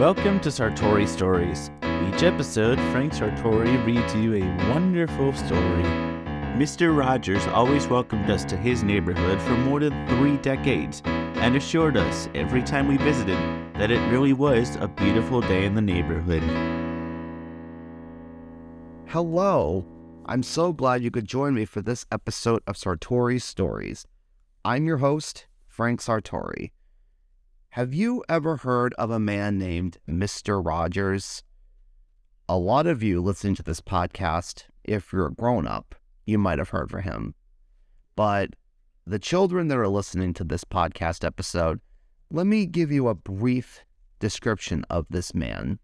Welcome to Sartori Stories. Each episode, Frank Sartori reads you a wonderful story. Mr. Rogers always welcomed us to his neighborhood for more than three decades and assured us every time we visited that it really was a beautiful day in the neighborhood. Hello. I'm so glad you could join me for this episode of Sartori Stories. I'm your host, Frank Sartori. Have you ever heard of a man named Mr. Rogers? A lot of you listening to this podcast, if you're a grown up, you might have heard of him. But the children that are listening to this podcast episode, let me give you a brief description of this man.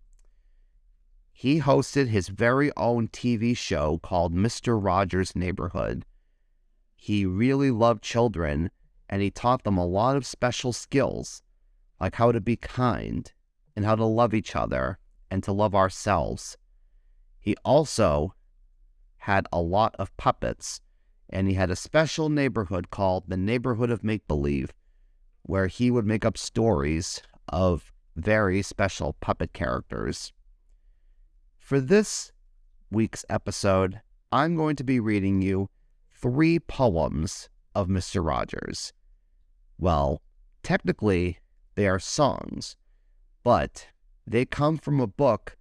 He hosted his very own TV show called Mr. Rogers' Neighborhood. He really loved children and he taught them a lot of special skills like how to be kind and how to love each other and to love ourselves. He also had a lot of puppets, and he had a special neighborhood called the Neighborhood of Make Believe, where he would make up stories of very special puppet characters. For this week's episode, I'm going to be reading you three poems of Mr. Rogers. Well, technically, they are songs, but they come from a book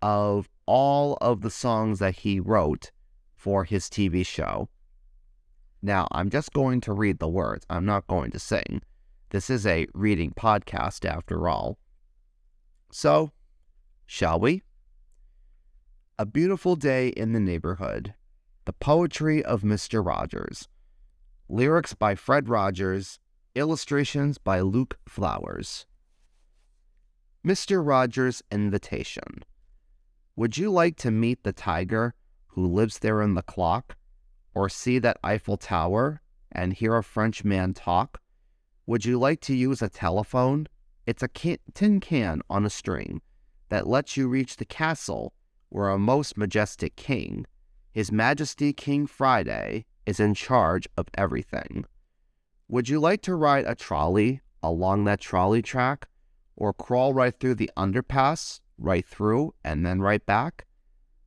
of all of the songs that he wrote for his TV show. Now, I'm just going to read the words. I'm not going to sing. This is a reading podcast after all. So, shall we? A Beautiful Day in the Neighborhood. The Poetry of Mr. Rogers. Lyrics by Fred Rogers. Illustrations by Luke Flowers. Mr. Rogers' Invitation. Would you like to meet the tiger who lives there in the clock, or see that Eiffel Tower and hear a French man talk? Would you like to use a telephone? It's a can- tin can on a string that lets you reach the castle where a most majestic king, His Majesty King Friday, is in charge of everything. Would you like to ride a trolley along that trolley track or crawl right through the underpass, right through and then right back?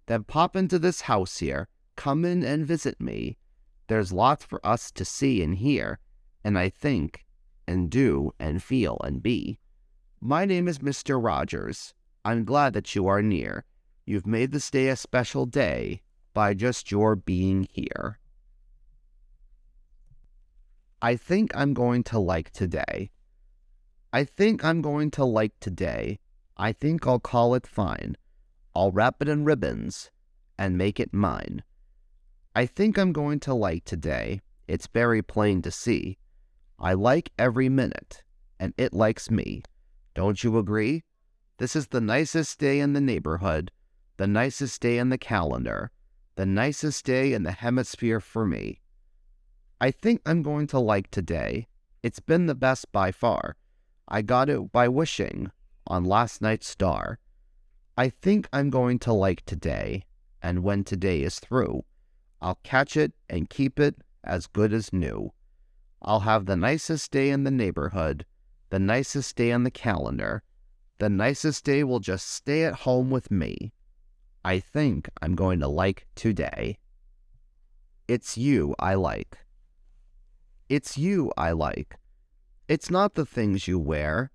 Then pop into this house here, come in and visit me. There's lots for us to see and hear, and I think and do and feel and be. My name is Mr. Rogers. I'm glad that you are near. You've made this day a special day by just your being here. I think I'm going to like today. I think I'm going to like today. I think I'll call it fine. I'll wrap it in ribbons and make it mine. I think I'm going to like today. It's very plain to see. I like every minute, and it likes me. Don't you agree? This is the nicest day in the neighborhood, the nicest day in the calendar, the nicest day in the hemisphere for me. I think I'm going to like today. It's been the best by far. I got it by wishing on last night's star. I think I'm going to like today, and when today is through, I'll catch it and keep it as good as new. I'll have the nicest day in the neighborhood, the nicest day on the calendar. The nicest day will just stay at home with me. I think I'm going to like today. It's you I like. It's you I like. It's not the things you wear.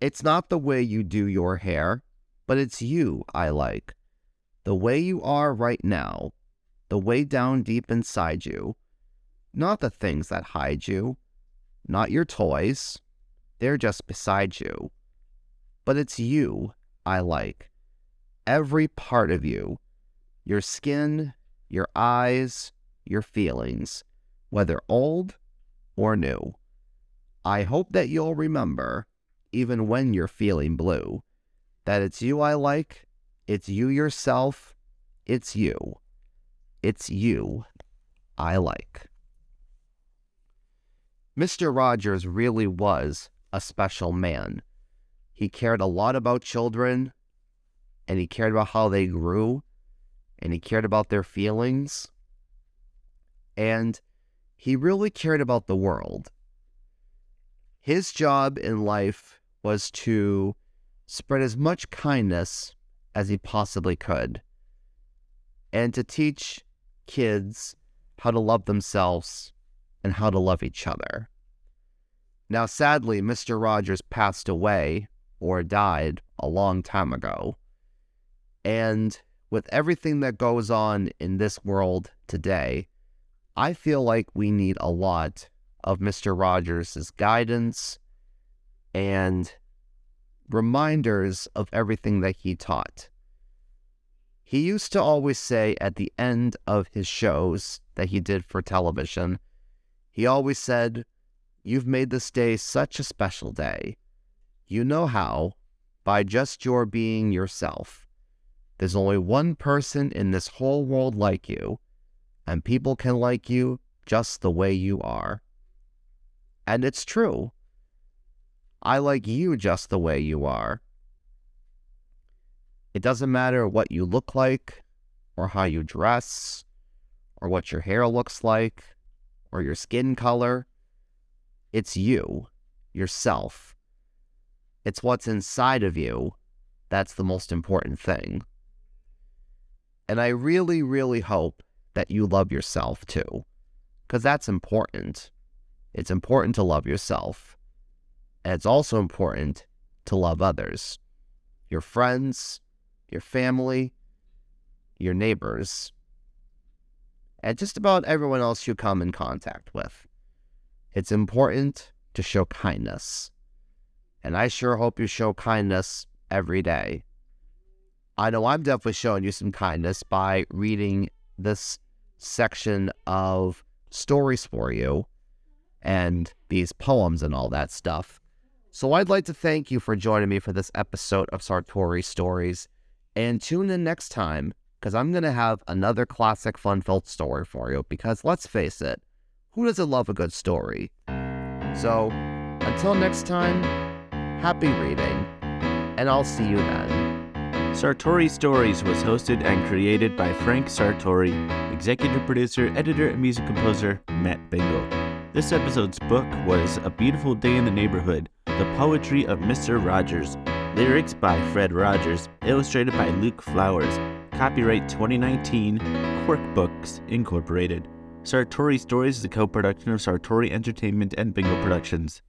It's not the way you do your hair, but it's you I like. The way you are right now, the way down deep inside you. Not the things that hide you, not your toys. They're just beside you. But it's you I like. Every part of you. Your skin, your eyes, your feelings, whether old or new. I hope that you'll remember, even when you're feeling blue, that it's you I like, it's you yourself, it's you. It's you I like. Mr. Rogers really was a special man. He cared a lot about children, and he cared about how they grew, and he cared about their feelings. And he really cared about the world. His job in life was to spread as much kindness as he possibly could, and to teach kids how to love themselves and how to love each other. Now, sadly, Mr. Rogers passed away or died a long time ago. And with everything that goes on in this world today, I feel like we need a lot of Mr. Rogers' guidance and reminders of everything that he taught. He used to always say at the end of his shows that he did for television, he always said, You've made this day such a special day. You know how, by just your being yourself. There's only one person in this whole world like you, and people can like you just the way you are. And it's true. I like you just the way you are. It doesn't matter what you look like, or how you dress, or what your hair looks like, or your skin color. It's you, yourself. It's what's inside of you that's the most important thing. And I really, really hope that you love yourself too, because that's important. It's important to love yourself. And it's also important to love others your friends, your family, your neighbors, and just about everyone else you come in contact with. It's important to show kindness. And I sure hope you show kindness every day. I know I'm definitely showing you some kindness by reading this section of stories for you and these poems and all that stuff. So I'd like to thank you for joining me for this episode of Sartori Stories. And tune in next time because I'm going to have another classic fun filled story for you. Because let's face it, who doesn't love a good story? So until next time, happy reading, and I'll see you then. Sartori Stories was hosted and created by Frank Sartori, executive producer, editor, and music composer Matt Bingel. This episode's book was A Beautiful Day in the Neighborhood The Poetry of Mr. Rogers. Lyrics by Fred Rogers, illustrated by Luke Flowers. Copyright 2019, Quirk Books, Incorporated. Sartori Stories is a co production of Sartori Entertainment and Bingo Productions.